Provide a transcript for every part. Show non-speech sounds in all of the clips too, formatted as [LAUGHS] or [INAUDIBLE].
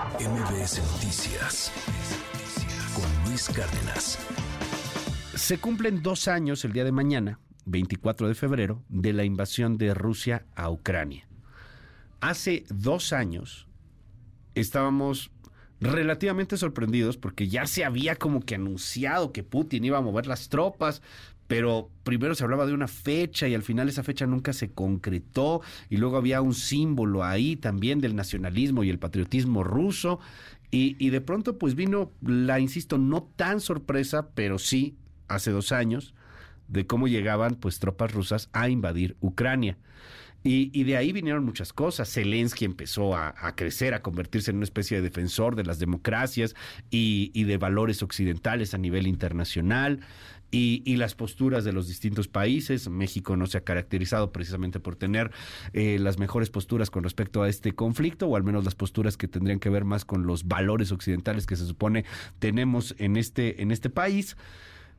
MBS Noticias con Luis Cárdenas. Se cumplen dos años el día de mañana, 24 de febrero, de la invasión de Rusia a Ucrania. Hace dos años estábamos relativamente sorprendidos porque ya se había como que anunciado que Putin iba a mover las tropas, pero primero se hablaba de una fecha y al final esa fecha nunca se concretó y luego había un símbolo ahí también del nacionalismo y el patriotismo ruso y, y de pronto pues vino la, insisto, no tan sorpresa, pero sí hace dos años de cómo llegaban pues tropas rusas a invadir Ucrania. Y, y, de ahí vinieron muchas cosas. Zelensky empezó a, a, crecer, a convertirse en una especie de defensor de las democracias y, y de valores occidentales a nivel internacional. Y, y, las posturas de los distintos países. México no se ha caracterizado precisamente por tener eh, las mejores posturas con respecto a este conflicto, o al menos las posturas que tendrían que ver más con los valores occidentales que se supone tenemos en este, en este país.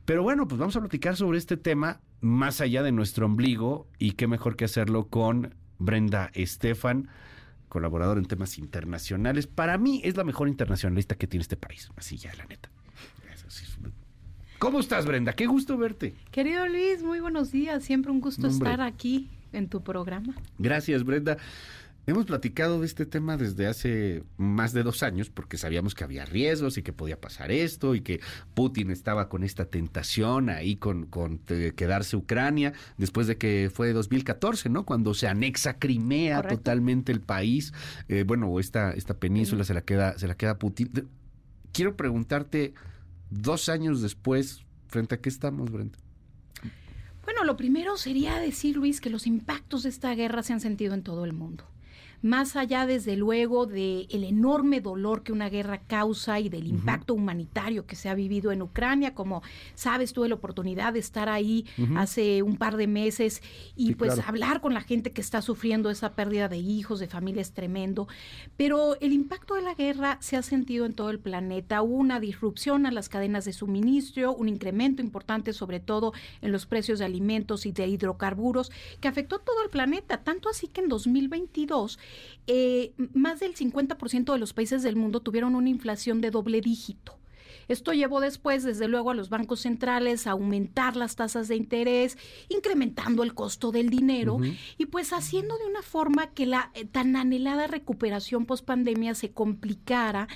Pero bueno, pues vamos a platicar sobre este tema más allá de nuestro ombligo y qué mejor que hacerlo con Brenda Estefan, colaborador en temas internacionales. Para mí es la mejor internacionalista que tiene este país, así ya, la neta. ¿Cómo estás, Brenda? Qué gusto verte. Querido Luis, muy buenos días. Siempre un gusto Hombre. estar aquí en tu programa. Gracias, Brenda. Hemos platicado de este tema desde hace más de dos años porque sabíamos que había riesgos y que podía pasar esto y que Putin estaba con esta tentación ahí con, con eh, quedarse Ucrania después de que fue 2014, ¿no? Cuando se anexa Crimea Correcto. totalmente el país, eh, bueno, esta, esta península sí. se la queda se la queda Putin. Quiero preguntarte dos años después, frente a qué estamos, Brenda. Bueno, lo primero sería decir, Luis, que los impactos de esta guerra se han sentido en todo el mundo más allá desde luego del el enorme dolor que una guerra causa y del impacto uh -huh. humanitario que se ha vivido en Ucrania, como sabes, tuve la oportunidad de estar ahí uh -huh. hace un par de meses y sí, pues claro. hablar con la gente que está sufriendo esa pérdida de hijos, de familias tremendo, pero el impacto de la guerra se ha sentido en todo el planeta, hubo una disrupción a las cadenas de suministro, un incremento importante sobre todo en los precios de alimentos y de hidrocarburos que afectó todo el planeta, tanto así que en 2022 eh, más del 50% de los países del mundo tuvieron una inflación de doble dígito. Esto llevó después, desde luego, a los bancos centrales a aumentar las tasas de interés, incrementando el costo del dinero uh -huh. y pues haciendo de una forma que la eh, tan anhelada recuperación post pandemia se complicara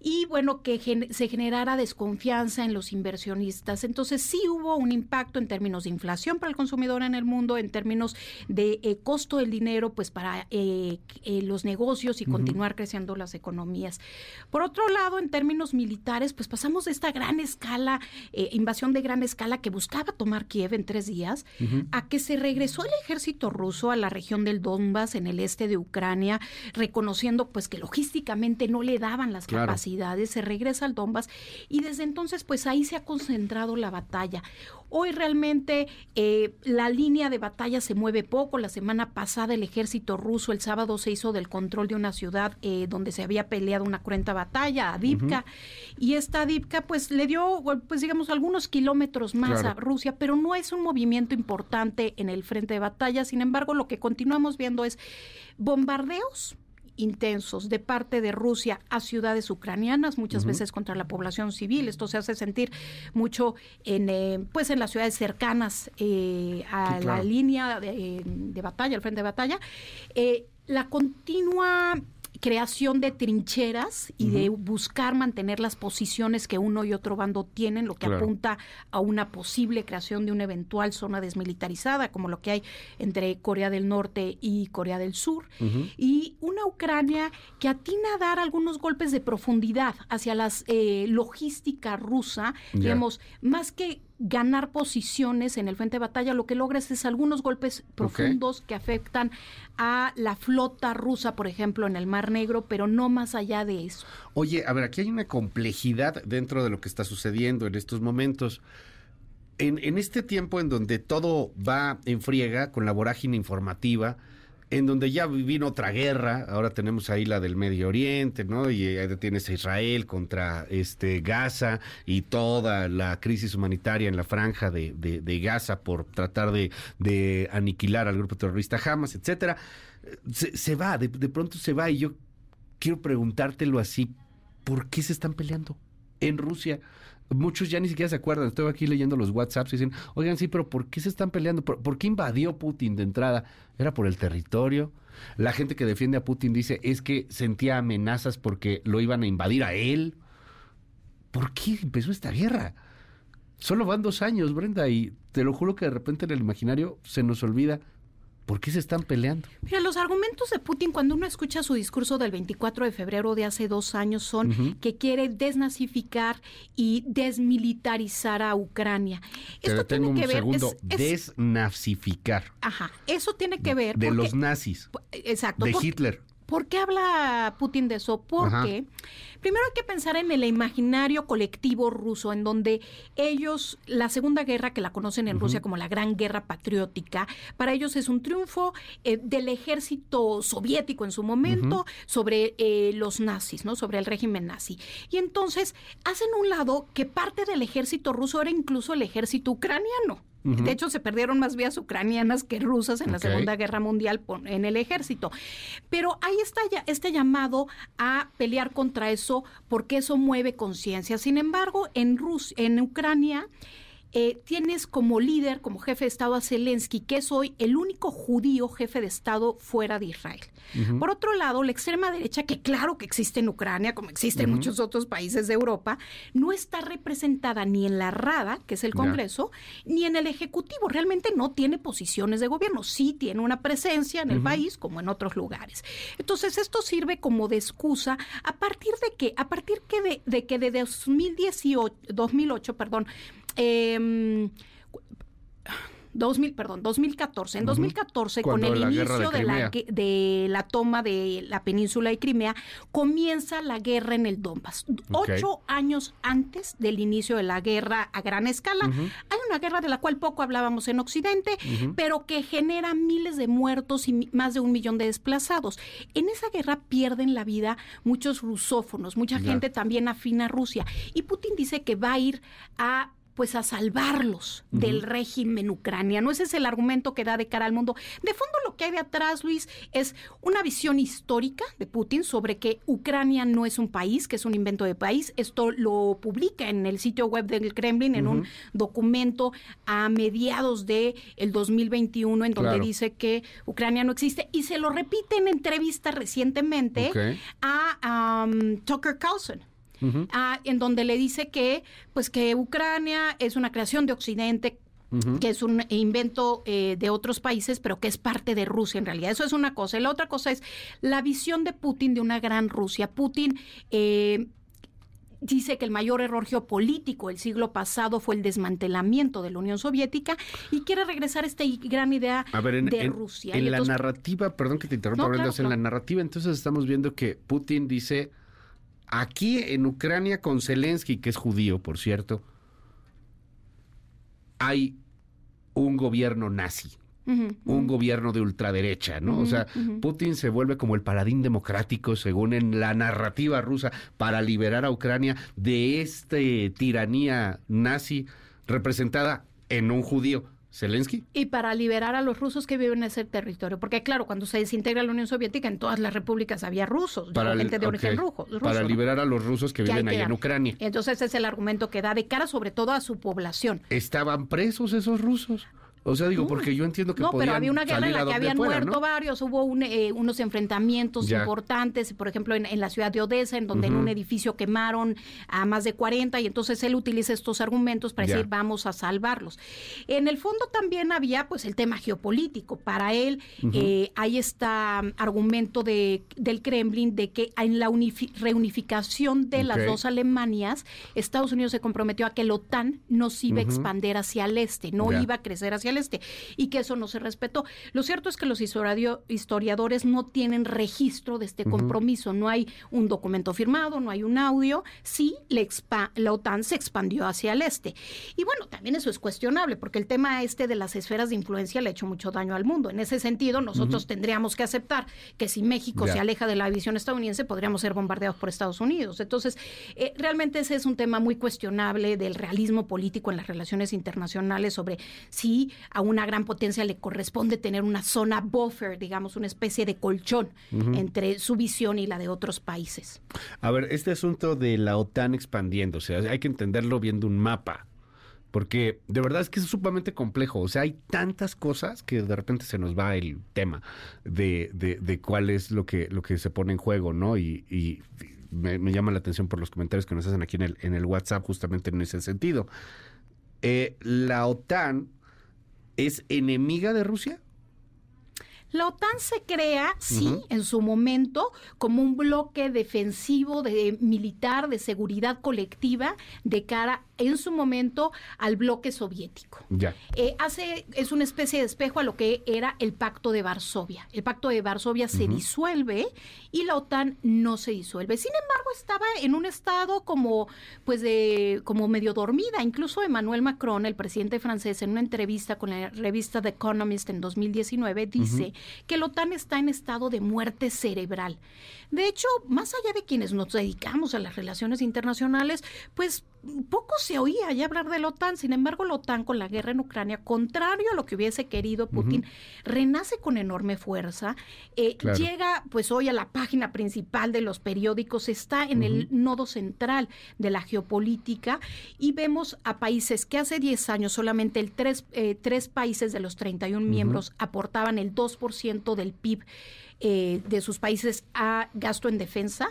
y bueno, que gen se generara desconfianza en los inversionistas. Entonces sí hubo un impacto en términos de inflación para el consumidor en el mundo, en términos de eh, costo del dinero, pues para eh, eh, los negocios y uh -huh. continuar creciendo las economías. Por otro lado, en términos militares, pues pasamos de esta gran escala, eh, invasión de gran escala que buscaba tomar Kiev en tres días, uh -huh. a que se regresó el ejército ruso a la región del Donbass, en el este de Ucrania, reconociendo pues que logísticamente no le daban las claro. capacidades se regresa al Donbass y desde entonces pues ahí se ha concentrado la batalla. Hoy realmente eh, la línea de batalla se mueve poco. La semana pasada el ejército ruso el sábado se hizo del control de una ciudad eh, donde se había peleado una cruenta batalla, a Divka, uh -huh. y esta Divka pues le dio pues digamos algunos kilómetros más claro. a Rusia, pero no es un movimiento importante en el frente de batalla. Sin embargo, lo que continuamos viendo es bombardeos intensos de parte de Rusia a ciudades ucranianas, muchas uh -huh. veces contra la población civil. Esto se hace sentir mucho en, eh, pues en las ciudades cercanas eh, a sí, claro. la línea de, de, batalla, al frente de batalla. Eh, la continua creación de trincheras y uh -huh. de buscar mantener las posiciones que uno y otro bando tienen, lo que claro. apunta a una posible creación de una eventual zona desmilitarizada, como lo que hay entre Corea del Norte y Corea del Sur, uh -huh. y una Ucrania que atina a dar algunos golpes de profundidad hacia la eh, logística rusa, yeah. digamos, más que ganar posiciones en el frente de batalla, lo que logras es algunos golpes profundos okay. que afectan a la flota rusa, por ejemplo, en el Mar Negro, pero no más allá de eso. Oye, a ver, aquí hay una complejidad dentro de lo que está sucediendo en estos momentos. En, en este tiempo en donde todo va en friega con la vorágine informativa, en donde ya vino otra guerra, ahora tenemos ahí la del Medio Oriente, ¿no? Y ahí tienes a Israel contra este Gaza y toda la crisis humanitaria en la franja de, de, Gaza por tratar de, de, aniquilar al grupo terrorista Hamas, etcétera. Se, se va, de, de, pronto se va y yo quiero preguntártelo así, ¿por qué se están peleando en Rusia? Muchos ya ni siquiera se acuerdan. Estoy aquí leyendo los WhatsApps y dicen, oigan, sí, pero ¿por qué se están peleando? ¿Por, por qué invadió Putin de entrada? ¿Era por el territorio? La gente que defiende a Putin dice, es que sentía amenazas porque lo iban a invadir a él. ¿Por qué empezó esta guerra? Solo van dos años, Brenda, y te lo juro que de repente en el imaginario se nos olvida ¿Por qué se están peleando? Mira, los argumentos de Putin cuando uno escucha su discurso del 24 de febrero de hace dos años son que quiere desnazificar y desmilitarizar a Ucrania. Esto tiene que ver segundo, desnazificar. Ajá, eso tiene que ver de los nazis. Exacto. De Hitler. ¿Por qué habla Putin de eso? Porque primero hay que pensar en el imaginario colectivo ruso, en donde ellos, la Segunda Guerra, que la conocen en Rusia como la Gran Guerra Patriótica, para ellos es un triunfo eh, del ejército soviético en su momento sobre eh, los nazis, ¿no? Sobre el régimen nazi. Y entonces hacen un lado que parte del ejército ruso era incluso el ejército ucraniano. De hecho, se perdieron más vías ucranianas que rusas en la Segunda Guerra Mundial en el ejército. Pero ahí está ya este llamado a pelear contra eso porque eso mueve conciencia. Sin embargo, en, Rus en Ucrania eh, tienes como líder, como jefe de Estado a Zelensky, que es hoy el único judío jefe de Estado fuera de Israel. Por otro lado, la extrema derecha, que claro que existe en Ucrania, como existe en muchos otros países de Europa, no está representada ni en la Rada, que es el Congreso, ni en el Ejecutivo. Realmente no tiene posiciones de gobierno. Sí tiene una presencia en el país, como en otros lugares. Entonces, esto sirve como de excusa a partir de que, a partir que de, de que de 2018, 2008, perdón, eh, 2000, perdón, 2014. En 2014, con el inicio de, la, de la toma de la península de Crimea, comienza la guerra en el Donbass. Ocho años antes del inicio de la guerra a gran escala. Hay una guerra de la cual poco hablábamos en Occidente, pero que genera miles de muertos y más de un millón de desplazados. En esa guerra pierden la vida muchos rusófonos, mucha gente también afina a Rusia. Y Putin dice que va a ir a pues a salvarlos del régimen ucraniano. Ese es el argumento que da de cara al mundo. De fondo lo que hay de atrás, Luis, es una visión histórica de Putin sobre que Ucrania no es un país, que es un invento de país. Esto lo publica en el sitio web del Kremlin en un documento a mediados de el 2021 en donde dice que Ucrania no existe y se lo repite en entrevista recientemente a Tucker Carlson. Ah, en donde le dice que, pues, que Ucrania es una creación de Occidente, que es un invento eh, de otros países, pero que es parte de Rusia en realidad. Eso es una cosa. Y la otra cosa es la visión de Putin de una gran Rusia. Putin eh, dice que el mayor error geopolítico del siglo pasado fue el desmantelamiento de la Unión Soviética y quiere regresar a esta gran idea de Rusia. En la narrativa, perdón que te interrumpa, en la narrativa entonces estamos viendo que Putin dice Aquí en Ucrania con Zelensky, que es judío, por cierto, hay un gobierno nazi. un gobierno de ultraderecha, ¿no? o sea, Putin se vuelve como el paladín democrático, según en la narrativa rusa, para liberar a Ucrania de esta tiranía nazi representada en un judío. Zelensky. Y para liberar a los rusos que viven en ese territorio. Porque claro, cuando se desintegra la Unión Soviética, en todas las repúblicas había rusos, para gente de origen ruso, Para liberar a los rusos que, viven ahí en Ucrania. Entonces ese es el argumento que da de cara sobre todo a su población. ¿Estaban presos esos rusos? O sea, digo, porque yo entiendo que No, pero había una guerra en la que habían muerto varios, hubo eh, unos enfrentamientos importantes, por ejemplo, en, la ciudad de Odessa, en donde en un edificio quemaron a más de 40 y entonces él utiliza estos argumentos para decir, vamos a salvarlos. En el fondo también había pues el tema geopolítico. Para él eh, hay este argumento de, del Kremlin de que en la reunificación de las dos Alemanias, Estados Unidos se comprometió a que la OTAN no se iba a expandir hacia el este, no iba a crecer hacia el este, y que eso no se respetó. Lo cierto es que los historiadores no tienen registro de este compromiso, no hay un documento firmado, no hay un audio, sí la OTAN se expandió hacia el este. Y bueno, también eso es cuestionable, porque el tema este de las esferas de influencia le ha hecho mucho daño al mundo. En ese sentido, nosotros tendríamos que aceptar que si México se aleja de la visión estadounidense, podríamos ser bombardeados por Estados Unidos. Entonces, eh, realmente ese es un tema muy cuestionable del realismo político en las relaciones internacionales sobre si a una gran potencia le corresponde tener una zona buffer, digamos, una especie de colchón entre su visión y la de otros países. A ver, este asunto de la OTAN expandiéndose, hay que entenderlo viendo un mapa porque de verdad es que es sumamente complejo. O sea, hay tantas cosas que de repente se nos va el tema de, de, cuál es lo que, lo que se pone en juego, ¿no? Y, me, llama la atención por los comentarios que nos hacen aquí en el, en el WhatsApp justamente en ese sentido. Eh, ¿La OTAN es enemiga de Rusia? La OTAN se crea, sí, en su momento, como un bloque defensivo de militar de seguridad colectiva de cara en su momento al bloque soviético. Ya. Eh, hace, es una especie de espejo a lo que era el Pacto de Varsovia. El Pacto de Varsovia se disuelve y la OTAN no se disuelve. Sin embargo, estaba en un estado como, pues, de, como medio dormida. Incluso Emmanuel Macron, el presidente francés, en una entrevista con la revista The Economist en 2019, dice que la OTAN está en estado de muerte cerebral. De hecho, más allá de quienes nos dedicamos a las relaciones internacionales, pues poco se oía ya hablar de la OTAN. Sin embargo, la OTAN con la guerra en Ucrania, contrario a lo que hubiese querido Putin, renace con enorme fuerza. Eh, llega, pues hoy a la página principal de los periódicos, está en el nodo central de la geopolítica y vemos a países que hace 10 años solamente el tres, eh, tres países de los 31 miembros aportaban el 2% del PIB eh, de sus países a gasto en defensa.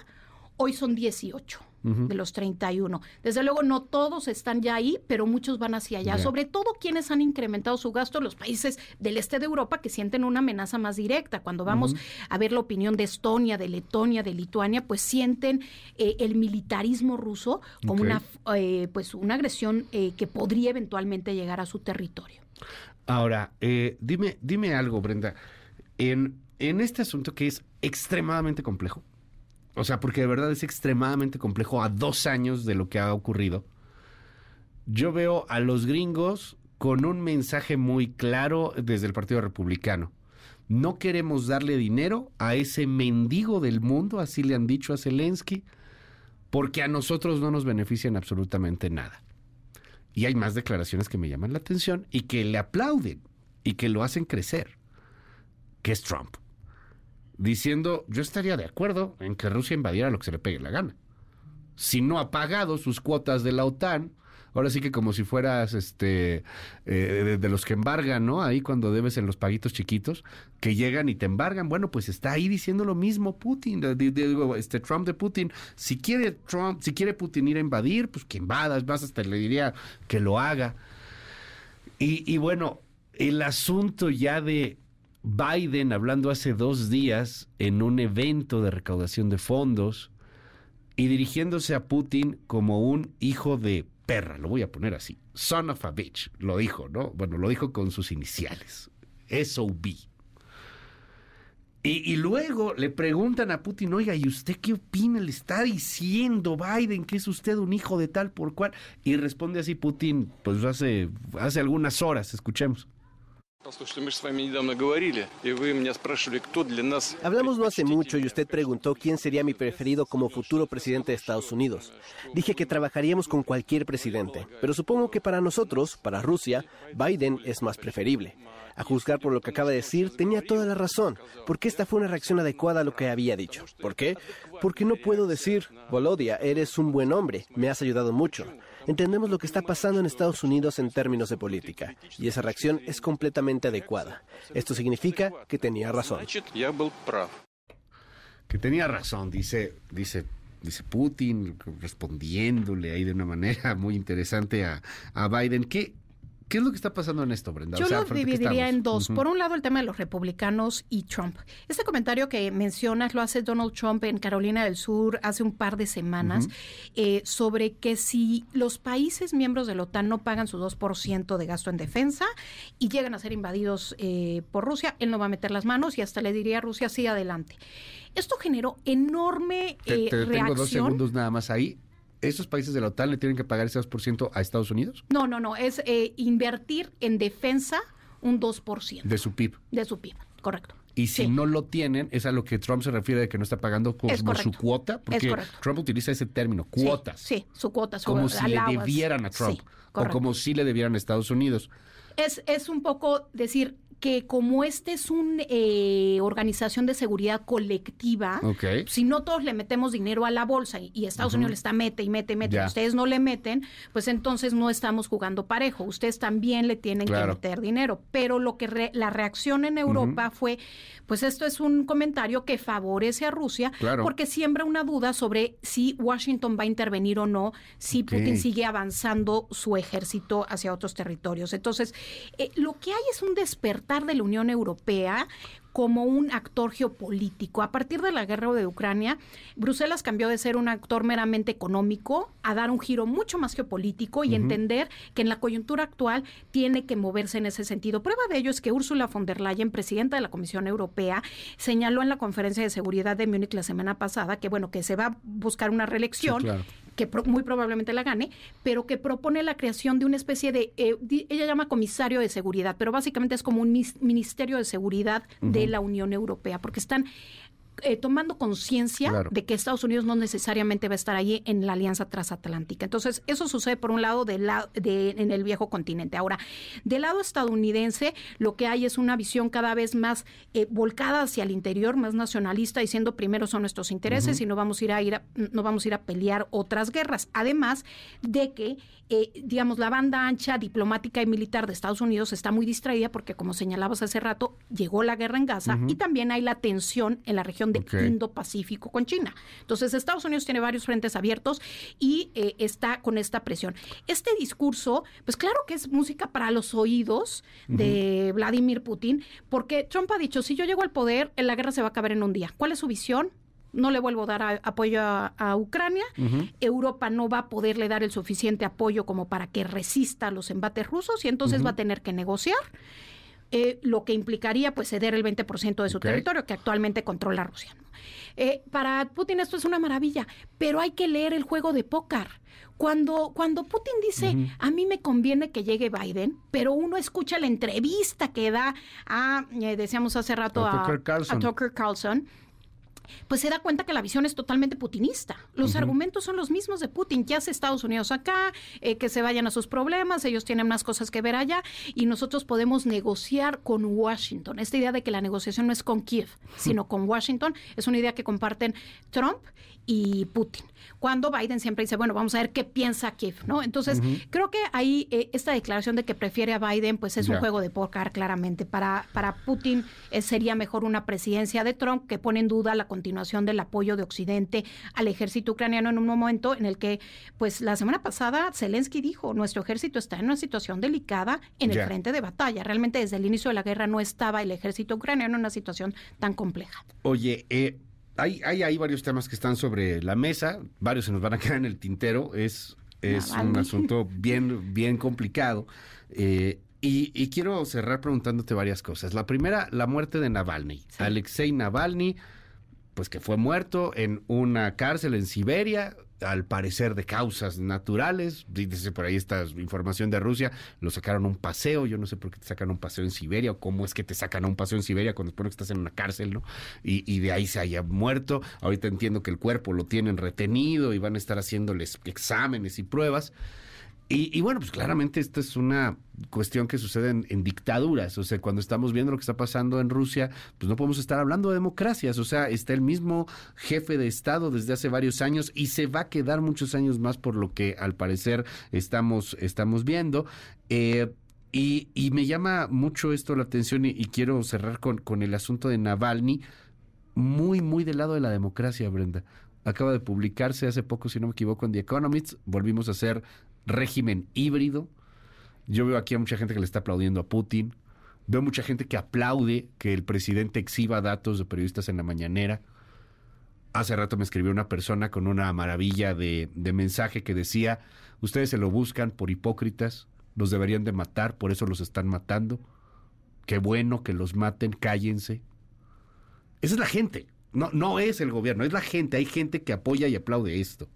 Hoy son 18 de los 31. Desde luego no todos están ya ahí, pero muchos van hacia allá. Sobre todo quienes han incrementado su gasto, los países del este de Europa que sienten una amenaza más directa. Cuando vamos a ver la opinión de Estonia, de Letonia, de Lituania, pues sienten eh, el militarismo ruso como una, eh, pues una agresión eh, que podría eventualmente llegar a su territorio. Ahora, dime, dime algo, Brenda. En, en este asunto que es extremadamente complejo, o sea, porque de verdad es extremadamente complejo a dos años de lo que ha ocurrido. Yo veo a los gringos con un mensaje muy claro desde el Partido Republicano. No queremos darle dinero a ese mendigo del mundo, así le han dicho a Zelensky, porque a nosotros no nos benefician absolutamente nada. Y hay más declaraciones que me llaman la atención y que le aplauden y que lo hacen crecer, que es Trump diciendo, yo estaría de acuerdo en que Rusia invadiera lo que se le pegue la gana. Si no ha pagado sus cuotas de la OTAN, ahora sí que como si fueras este eh, de, los que embargan, ¿no? Ahí cuando debes en los paguitos chiquitos, que llegan y te embargan. Bueno, pues está ahí diciendo lo mismo Putin, este Trump de Putin. Si quiere Trump, si quiere Putin ir a invadir, pues que invada, más hasta le diría que lo haga. Y bueno, el asunto ya de Biden hablando hace dos días en un evento de recaudación de fondos y dirigiéndose a Putin como un hijo de perra, lo voy a poner así, son of a bitch, lo dijo, ¿no? Bueno, lo dijo con sus iniciales, SOB. Y, y, luego le preguntan a Putin, oiga, ¿y usted qué opina? Le está diciendo Biden que es usted un hijo de tal por cual. Y responde así Putin, pues hace, hace algunas horas, escuchemos. Hablamos no hace mucho y usted preguntó quién sería mi preferido como futuro presidente de Estados Unidos. Dije que trabajaríamos con cualquier presidente, pero supongo que para nosotros, para Rusia, Biden es más preferible. A juzgar por lo que acaba de decir, tenía toda la razón, porque esta fue una reacción adecuada a lo que había dicho. ¿Por qué? Porque no puedo decir, Volodia, eres un buen hombre, me has ayudado mucho entendemos lo que está pasando en Estados Unidos en términos de política, y esa reacción es completamente adecuada. Esto significa que tenía razón. Que tenía razón, dice, dice dice Putin, respondiéndole ahí de una manera muy interesante a, a Biden. ¿Qué, ¿Qué es lo que está pasando en esto, Brenda? Yo lo dividiría en dos. Por un lado, el tema de los republicanos y Trump. Este comentario que mencionas lo hace Donald Trump en Carolina del Sur hace un par de semanas eh, sobre que si los países miembros de la OTAN no pagan su 2% de gasto en defensa y llegan a ser invadidos eh, por Rusia, él no va a meter las manos y hasta le diría a Rusia, sí, adelante. Esto generó enorme eh, Tengo dos segundos nada más ahí. ¿Esos países de la OTAN le tienen que pagar ese 2% a Estados Unidos? No, no, no, es eh, invertir en defensa un 2%. De su PIB. De su PIB, correcto. Y si Sí. no lo tienen, es a lo que Trump se refiere de que no está pagando como Es su cuota, porque. Su utiliza ese término, cuotas. Sí, su cuota. Su Como si le debieran a Trump. Sí, o como si le debieran a Estados Unidos. Es, es un poco decir que como este es una organización de seguridad colectiva, si no todos le metemos dinero a la bolsa y, y Estados Unidos le está mete y mete y mete, Ya. y ustedes no le meten, pues entonces no estamos jugando parejo. Ustedes también le tienen Claro. que meter dinero. Pero lo que re- la reacción en Europa fue, pues esto es un comentario que favorece a Rusia Claro. porque siembra una duda sobre si Washington va a intervenir o no, si. Putin sigue avanzando su ejército hacia otros territorios. Entonces, eh, lo que hay es un despertar de la Unión Europea como un actor geopolítico. A partir de la guerra de Ucrania, Bruselas cambió de ser un actor meramente económico a dar un giro mucho más geopolítico y entender que en la coyuntura actual tiene que moverse en ese sentido. Prueba de ello es que Ursula von der Leyen, presidenta de la Comisión Europea, señaló en la conferencia de seguridad de Múnich la semana pasada que bueno, que se va a buscar una reelección Sí, claro. Que pro- muy probablemente la gane, pero que propone la creación de una especie de, eh, di- ella llama comisario de seguridad, pero básicamente es como un mis- ministerio de seguridad de la Unión Europea, porque están eh, tomando conciencia Claro. de que Estados Unidos no necesariamente va a estar allí en la alianza transatlántica. Entonces, eso sucede por un lado del la- de, en el viejo continente. Ahora, del lado estadounidense, lo que hay es una visión cada vez más eh, volcada hacia el interior, más nacionalista, diciendo primero son nuestros intereses y no vamos a ir a, ir a- no vamos a ir a pelear otras guerras. Además de que, eh, digamos, la banda ancha diplomática y militar de Estados Unidos está muy distraída porque, como señalabas hace rato, llegó la guerra en Gaza y también hay la tensión en la región de Ok. Indo-Pacífico con China. Entonces, Estados Unidos tiene varios frentes abiertos y eh, está con esta presión. Este discurso, pues claro que es música para los oídos de Vladimir Putin, porque Trump ha dicho, si yo llego al poder, la guerra se va a acabar en un día. ¿Cuál es su visión? No le vuelvo a dar a- apoyo a, a Ucrania. Europa no va a poderle dar el suficiente apoyo como para que resista a los embates rusos y entonces va a tener que negociar. Eh, lo que implicaría pues ceder el 20% de su territorio que actualmente controla Rusia. ¿no? Eh, para Putin esto es una maravilla, pero hay que leer el juego de póker. Cuando, cuando Putin dice, a mí me conviene que llegue Biden, pero uno escucha la entrevista que da a, eh, decíamos hace rato, A a, Tucker Carlson. a Tucker Carlson, pues se da cuenta que la visión es totalmente putinista. Los argumentos son los mismos de Putin. ¿Qué hace Estados Unidos acá? Eh, que se vayan a sus problemas, ellos tienen más cosas que ver allá y nosotros podemos negociar con Washington. Esta idea de que la negociación no es con Kiev, sino con Washington, es una idea que comparten Trump y Putin. Cuando Biden siempre dice, bueno, vamos a ver qué piensa Kiev, ¿no? Entonces, creo que ahí eh, esta declaración de que prefiere a Biden, pues es un juego de póker, claramente. Para, para Putin eh, sería mejor una presidencia de Trump que pone en duda la continuación del apoyo de Occidente al ejército ucraniano en un momento en el que, pues la semana pasada, Zelensky dijo, nuestro ejército está en una situación delicada en el frente de batalla. Realmente desde el inicio de la guerra no estaba el ejército ucraniano en una situación tan compleja. Oye, eh, hay, hay, hay varios temas que están sobre la mesa, varios se nos van a [LAUGHS] quedar en el tintero, es, es un asunto bien, bien complicado. eh, y, y quiero cerrar preguntándote varias cosas. La primera, la muerte de Navalny. Alexei Navalny, pues que fue muerto en una cárcel en Siberia, al parecer de causas naturales. Dice por ahí esta información de Rusia, lo sacaron a un paseo. Yo no sé por qué te sacan a un paseo en Siberia o cómo es que te sacan a un paseo en Siberia cuando supone que estás en una cárcel, ¿no? Y, y de ahí se haya muerto. Ahorita entiendo que el cuerpo lo tienen retenido y van a estar haciéndoles exámenes y pruebas. Y, y bueno, pues claramente esta es una cuestión que sucede en, dictaduras. O sea, cuando estamos viendo lo que está pasando en Rusia, pues no podemos estar hablando de democracias. O sea, está el mismo jefe de Estado desde hace varios años y se va a quedar muchos años más por lo que al parecer estamos, estamos viendo. Eh, y, y me llama mucho esto la atención y, y quiero cerrar con, con el asunto de Navalny, muy, muy del lado de la democracia, Brenda. Acaba de publicarse hace poco, si no me equivoco, en The Economist. Volvimos a hacer régimen híbrido. Yo veo aquí a mucha gente que le está aplaudiendo a Putin. Veo mucha gente que aplaude que el presidente exhiba datos de periodistas en la mañanera. Hace rato me escribió una persona con una maravilla de, de mensaje que decía, ustedes se lo buscan por hipócritas, los deberían de matar, por eso los están matando. Qué bueno que los maten, cállense. Esa es la gente. No, no es el gobierno, es la gente. Hay gente que apoya y aplaude esto.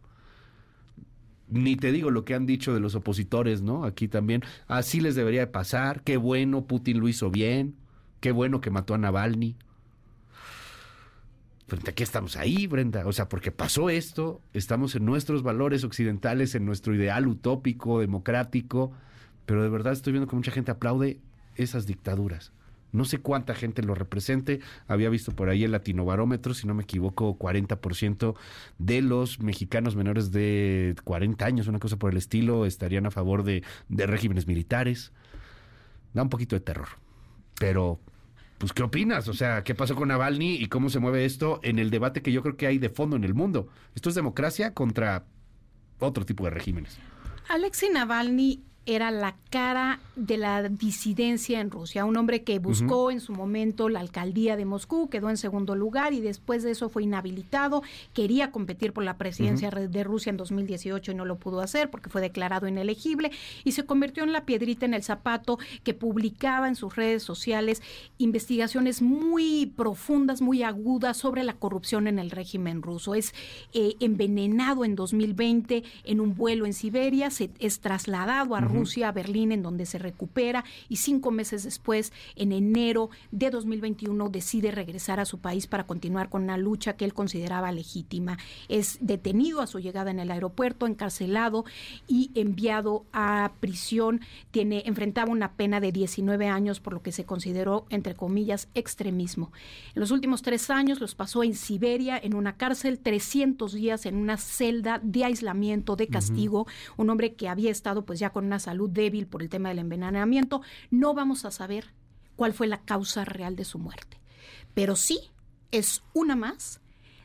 Ni te digo lo que han dicho de los opositores, ¿no? Aquí también. Así les debería de pasar. Qué bueno, Putin lo hizo bien. Qué bueno que mató a Navalny. frente a qué estamos ahí, Brenda. O sea, porque pasó esto, estamos en nuestros valores occidentales, en nuestro ideal utópico, democrático, pero de verdad estoy viendo que mucha gente aplaude esas dictaduras. No sé cuánta gente lo represente. Había visto por ahí el latinobarómetro, si no me equivoco, 40% de los mexicanos menores de 40 años, una cosa por el estilo, estarían a favor de, de regímenes militares. Da un poquito de terror. Pero pues, ¿qué opinas? O sea, ¿qué pasó con Navalny y cómo se mueve esto en el debate que yo creo que hay de fondo en el mundo? Esto es democracia contra otro tipo de regímenes. Alexei Navalny era la cara de la disidencia en Rusia, un hombre que buscó en su momento la alcaldía de Moscú, quedó en segundo lugar y después de eso fue inhabilitado, quería competir por la presidencia de Rusia en 2018 y no lo pudo hacer porque fue declarado inelegible y se convirtió en la piedrita en el zapato que publicaba en sus redes sociales investigaciones muy profundas, muy agudas sobre la corrupción en el régimen ruso. Es eh, envenenado en 2020 en un vuelo en Siberia, se es trasladado a Rusia, a Berlín, en donde se recupera y cinco meses después, en enero de 2021, decide regresar a su país para continuar con una lucha que él consideraba legítima. Es detenido a su llegada en el aeropuerto, encarcelado y enviado a prisión. Tiene, enfrentaba una pena de 19 años por lo que se consideró, entre comillas, extremismo. En los últimos tres años los pasó en Siberia, en una cárcel, 300 días en una celda de aislamiento, de castigo. Un hombre que había estado pues ya con una salud débil por el tema del envenenamiento, no vamos a saber cuál fue la causa real de su muerte. Pero sí es una más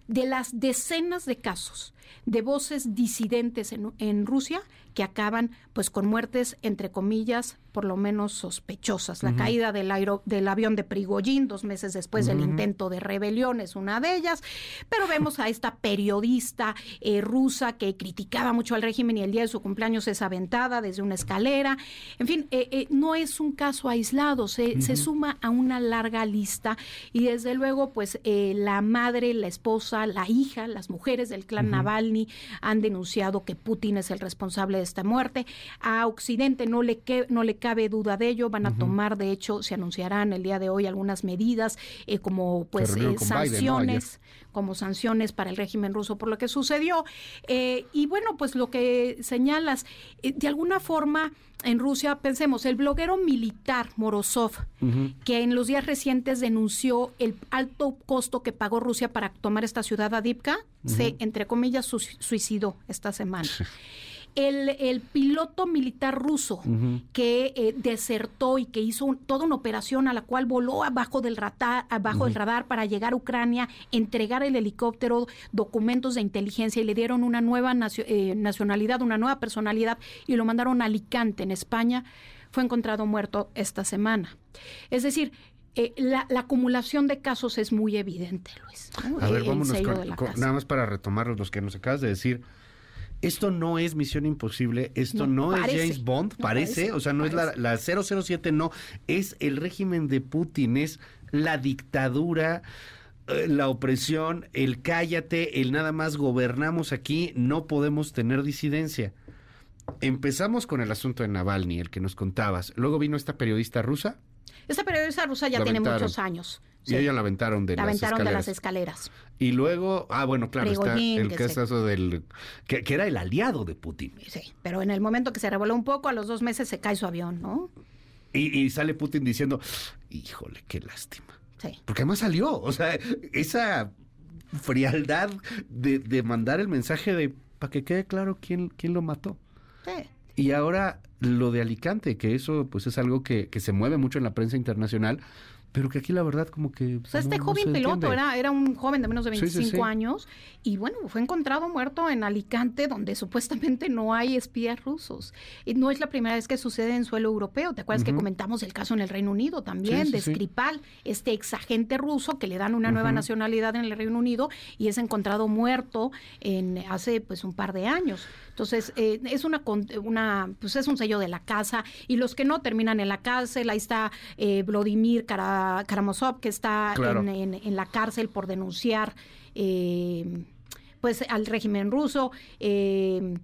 de las decenas de casos de voces disidentes en, en Rusia que acaban pues con muertes entre comillas por lo menos sospechosas. La caída del, del avión de Prigogine dos meses después del intento de rebelión es una de ellas, pero vemos a esta periodista eh, rusa que criticaba mucho al régimen y el día de su cumpleaños es aventada desde una escalera. En fin, eh, eh, no es un caso aislado, se, se, suma a una larga lista y desde luego pues la madre, la esposa, la hija, las mujeres del clan Navalny han denunciado que Putin es el responsable de esta muerte. A Occidente no le, que, no le cabe duda de ello. Van a tomar, de hecho, se anunciarán el día de hoy algunas medidas eh, como pues eh, sanciones, como sanciones para el régimen ruso por lo que sucedió. Eh, y bueno, pues lo que señalas, de alguna forma en Rusia, pensemos, el bloguero militar Morozov, que en los días recientes denunció el alto costo que pagó Rusia para tomar esta ciudad Adipka, se, entre comillas, suicidó esta semana. El, piloto militar ruso que eh, desertó y que hizo toda una operación a la cual voló abajo del radar, abajo del radar para llegar a Ucrania, entregar el helicóptero, documentos de inteligencia y le dieron una nueva eh, nacionalidad, una nueva personalidad y lo mandaron a Alicante, en España, fue encontrado muerto esta semana. Es decir, eh, la, acumulación de casos es muy evidente, Luis. A ver, vámonos nada más para retomar los que nos acabas de decir esto no es Misión Imposible, esto no, es James Bond, parece, o sea, no es la, la 007, no, es el régimen de Putin, es la dictadura eh, la opresión, el cállate, el nada más gobernamos aquí, no podemos tener disidencia. Empezamos con el asunto de Navalny, el que nos contabas. Luego vino esta periodista rusa. Esta periodista rusa ya tiene muchos años. Y ella la aventaron de la las aventaron de las escaleras. Y luego, ah, bueno, claro, está el caso del... Que, era el aliado de Putin. Sí, pero en el momento que se revoló un poco, a los dos meses se cae su avión, ¿no? Y, sale Putin diciendo, híjole, qué lástima. Sí. Porque además salió, o sea, esa frialdad de, de mandar el mensaje de, para que quede claro quién, quién lo mató. Sí. Y ahora lo de Alicante, que eso pues es algo que, que se mueve mucho en la prensa internacional, pero que aquí la verdad como que... O sea, este joven piloto era, era un joven de menos de 25 años y bueno, fue encontrado muerto en Alicante donde [LAUGHS] supuestamente no hay espías rusos. Y no es la primera vez que sucede en suelo europeo. ¿Te acuerdas que comentamos el caso en el Reino Unido también de Skripal, este exagente ruso que le dan una nueva nacionalidad en el Reino Unido y es encontrado muerto en hace pues un par de años. Entonces, eh, es una, una, pues es un sello de la casa y los que no terminan en la cárcel, ahí está eh, Vladimir Karamazov, que está en, la cárcel por denunciar eh, pues al régimen ruso. Eh,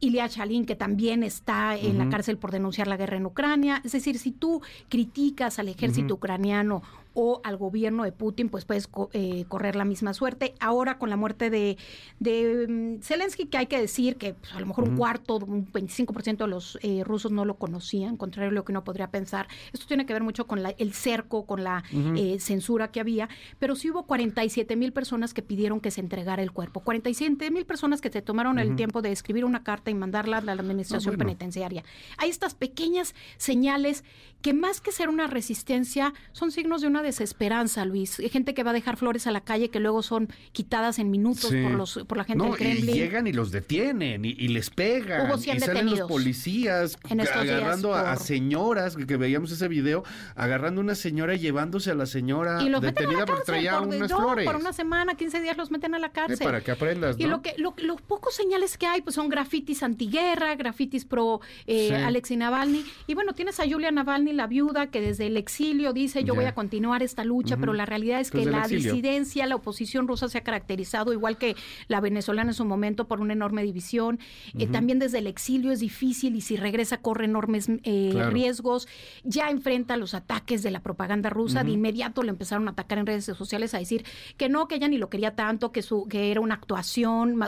Ilya Chalín, que también está en la cárcel por denunciar la guerra en Ucrania. Es decir, si tú criticas al ejército ucraniano o al gobierno de Putin, pues puedes eh, correr la misma suerte. Ahora con la muerte de, de mm, Zelensky, que hay que decir que pues, a lo mejor un cuarto, un 25% de los eh, rusos no lo conocían, contrario a lo que uno podría pensar. Esto tiene que ver mucho con el cerco, con la eh, censura que había, pero sí hubo 47 mil personas que pidieron que se entregara el cuerpo. 47 mil personas que se tomaron el tiempo de escribir una carta y mandarla a la administración penitenciaria. Hay estas pequeñas señales que más que ser una resistencia, son signos de una desesperanza, Luis. Hay gente que va a dejar flores a la calle que luego son quitadas en minutos por, los, por la gente del Kremlin. Y llegan y los detienen y, les pegan. y salen los policías agarrando a, señoras, que, veíamos ese video, agarrando a una señora y llevándose a la señora detenida porque traía unas flores. Por una semana, 15 días los meten a la cárcel. para que aprendas, Y lo que, los pocos señales que hay pues son grafitis antiguerra, grafitis pro eh, Alexei Navalny. Y bueno, tienes a Julia Navalny la viuda que desde el exilio dice yo voy a continuar esta lucha, pero la realidad es que la disidencia, la oposición rusa se ha caracterizado, igual que la venezolana en su momento, por una enorme división. Eh, también desde el exilio es difícil y si regresa corre enormes eh, riesgos. Ya enfrenta los ataques de la propaganda rusa. De inmediato le empezaron a atacar en redes sociales a decir que no, que ella ni lo quería tanto, que, su, que era una actuación,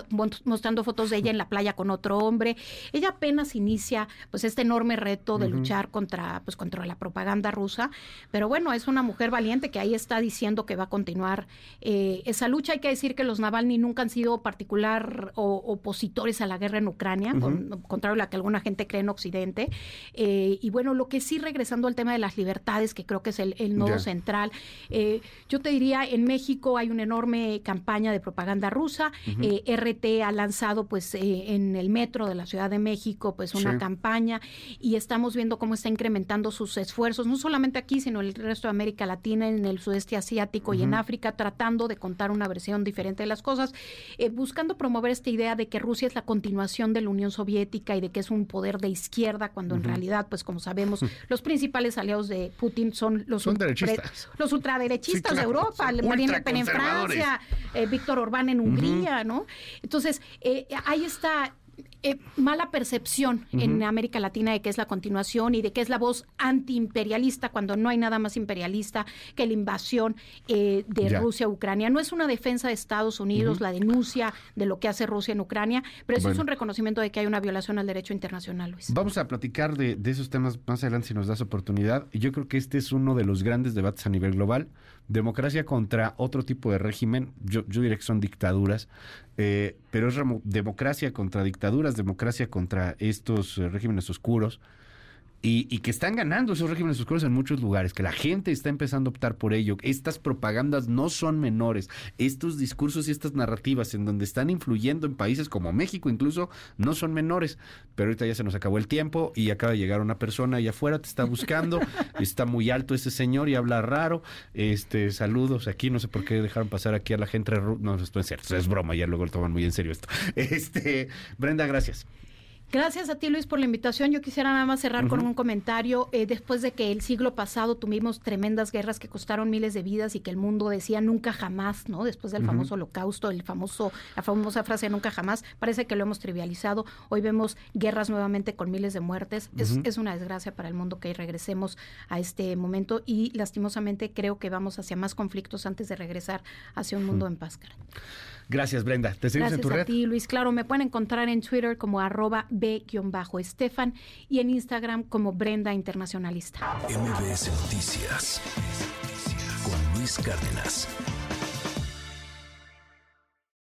mostrando fotos de ella en la playa con otro hombre. Ella apenas inicia pues este enorme reto de luchar contra, pues, contra la propaganda rusa, pero bueno, es una mujer valiente que ahí está diciendo que va a continuar eh, esa lucha. Hay que decir que los Navalny nunca han sido particular o, opositores a la guerra en Ucrania, contrario a la que alguna gente cree en Occidente. Eh, y bueno, lo que sí, regresando al tema de las libertades, que creo que es el, nodo central, eh, yo te diría, en México hay una enorme campaña de propaganda rusa. RT ha lanzado, pues, en el metro de la Ciudad de México, pues, una campaña y estamos viendo cómo está incrementando sus esfuerzos, no solamente aquí, sino en el resto de América Latina, en el sudeste asiático y en África, tratando de contar una versión diferente de las cosas, eh, buscando promover esta idea de que Rusia es la continuación de la Unión Soviética y de que es un poder de izquierda, cuando en realidad, pues como sabemos, los principales aliados de Putin son los, los ultraderechistas de Europa, Marine Le Pen en Francia, eh, Víctor Orbán en Hungría, ¿no? Entonces, eh, ahí está eh, mala percepción en América Latina de que es la continuación y de que es la voz antiimperialista cuando no hay nada más imperialista que la invasión eh, de Rusia a Ucrania. No es una defensa de Estados Unidos la denuncia de lo que hace Rusia en Ucrania, pero eso es un reconocimiento de que hay una violación al derecho internacional, Luis. Vamos a platicar de, de esos temas más adelante si nos das oportunidad. Yo creo que este es uno de los grandes debates a nivel global democracia contra otro tipo de régimen, yo, yo diría que son dictaduras, eh, pero es democracia contra dictaduras, democracia contra estos eh, regímenes oscuros. Y, que están ganando esos regímenes oscuros en muchos lugares, que la gente está empezando a optar por ello. Estas propagandas no son menores. Estos discursos y estas narrativas en donde están influyendo en países como México incluso no son menores. Pero ahorita ya se nos acabó el tiempo y acaba de llegar una persona allá afuera, te está buscando, [LAUGHS] está muy alto ese señor y habla raro. Este, saludos aquí, no sé por qué dejaron pasar aquí a la gente. No, esto es cierto, es broma, ya luego lo toman muy en serio esto. [LAUGHS] Este, Brenda, gracias. Gracias a ti, Luis, por la invitación. Yo quisiera nada más cerrar con un comentario. Eh, después de que el siglo pasado tuvimos tremendas guerras que costaron miles de vidas y que el mundo decía nunca jamás, ¿no? Después del famoso holocausto, el famoso, la famosa frase nunca jamás, parece que lo hemos trivializado. Hoy vemos guerras nuevamente con miles de muertes. es, es, una desgracia para el mundo que regresemos a este momento y lastimosamente creo que vamos hacia más conflictos antes de regresar hacia un mundo en paz. Gracias, Brenda. ¿Te seguimos en tu red? a ti, Luis. Claro, me pueden encontrar en Twitter como arroba b-estefan y en Instagram como Brenda Internacionalista. MBS Noticias con Luis Cárdenas.